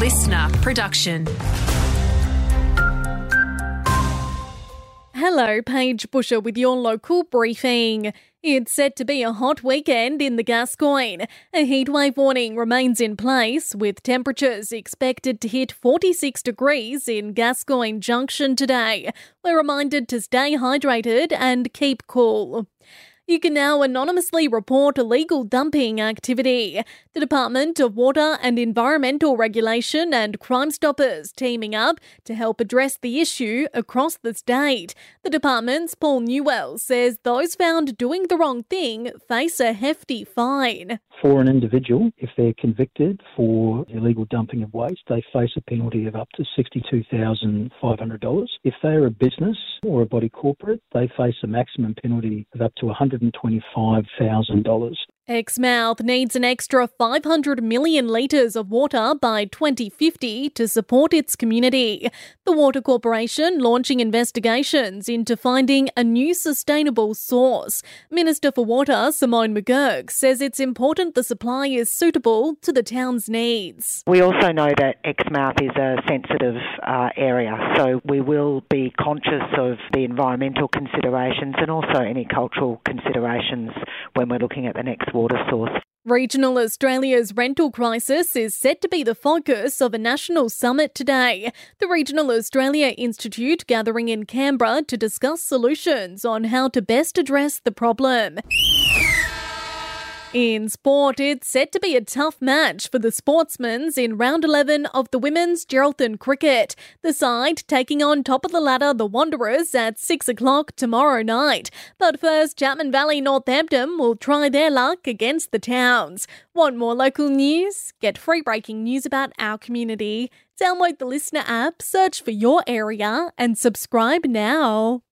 LiSTNR production. Hello, Paige Busher with your local briefing. It's set to be a hot weekend in the Gascoyne. A heatwave warning remains in place, with temperatures expected to hit 46 degrees in Gascoyne Junction today. We're reminded to stay hydrated and keep cool. You can now anonymously report illegal dumping activity. The Department of Water and Environmental Regulation and Crime Stoppers teaming up to help address the issue across the state. The department's Paul Newell says those found doing the wrong thing face a hefty fine. For an individual, if they're convicted for illegal dumping of waste, they face a penalty of up to $62,500. If they're a business or a body corporate, they face a maximum penalty of up to $125,000. Exmouth needs an extra 500 million litres of water by 2050 to support its community. The Water Corporation launching investigations into finding a new sustainable source. Minister for Water Simone McGurk says it's important the supply is suitable to the town's needs. We also know that Exmouth is a sensitive uh, area, so we will be conscious of the environmental considerations and also any cultural considerations when we're looking at the next water source. Regional Australia's rental crisis is set to be the focus of a national summit today. The Regional Australia Institute gathering in Canberra to discuss solutions on how to best address the problem. In sport, it's set to be a tough match for the Sportsmans in round 11 of the Women's Geraldton Cricket. The side taking on top of the ladder the Wanderers at 6 o'clock tomorrow night. But first, Chapman Valley Northampton will try their luck against the Towns. Want more local news? Get free breaking news about our community. Download the LiSTNR app, search for your area, and subscribe now.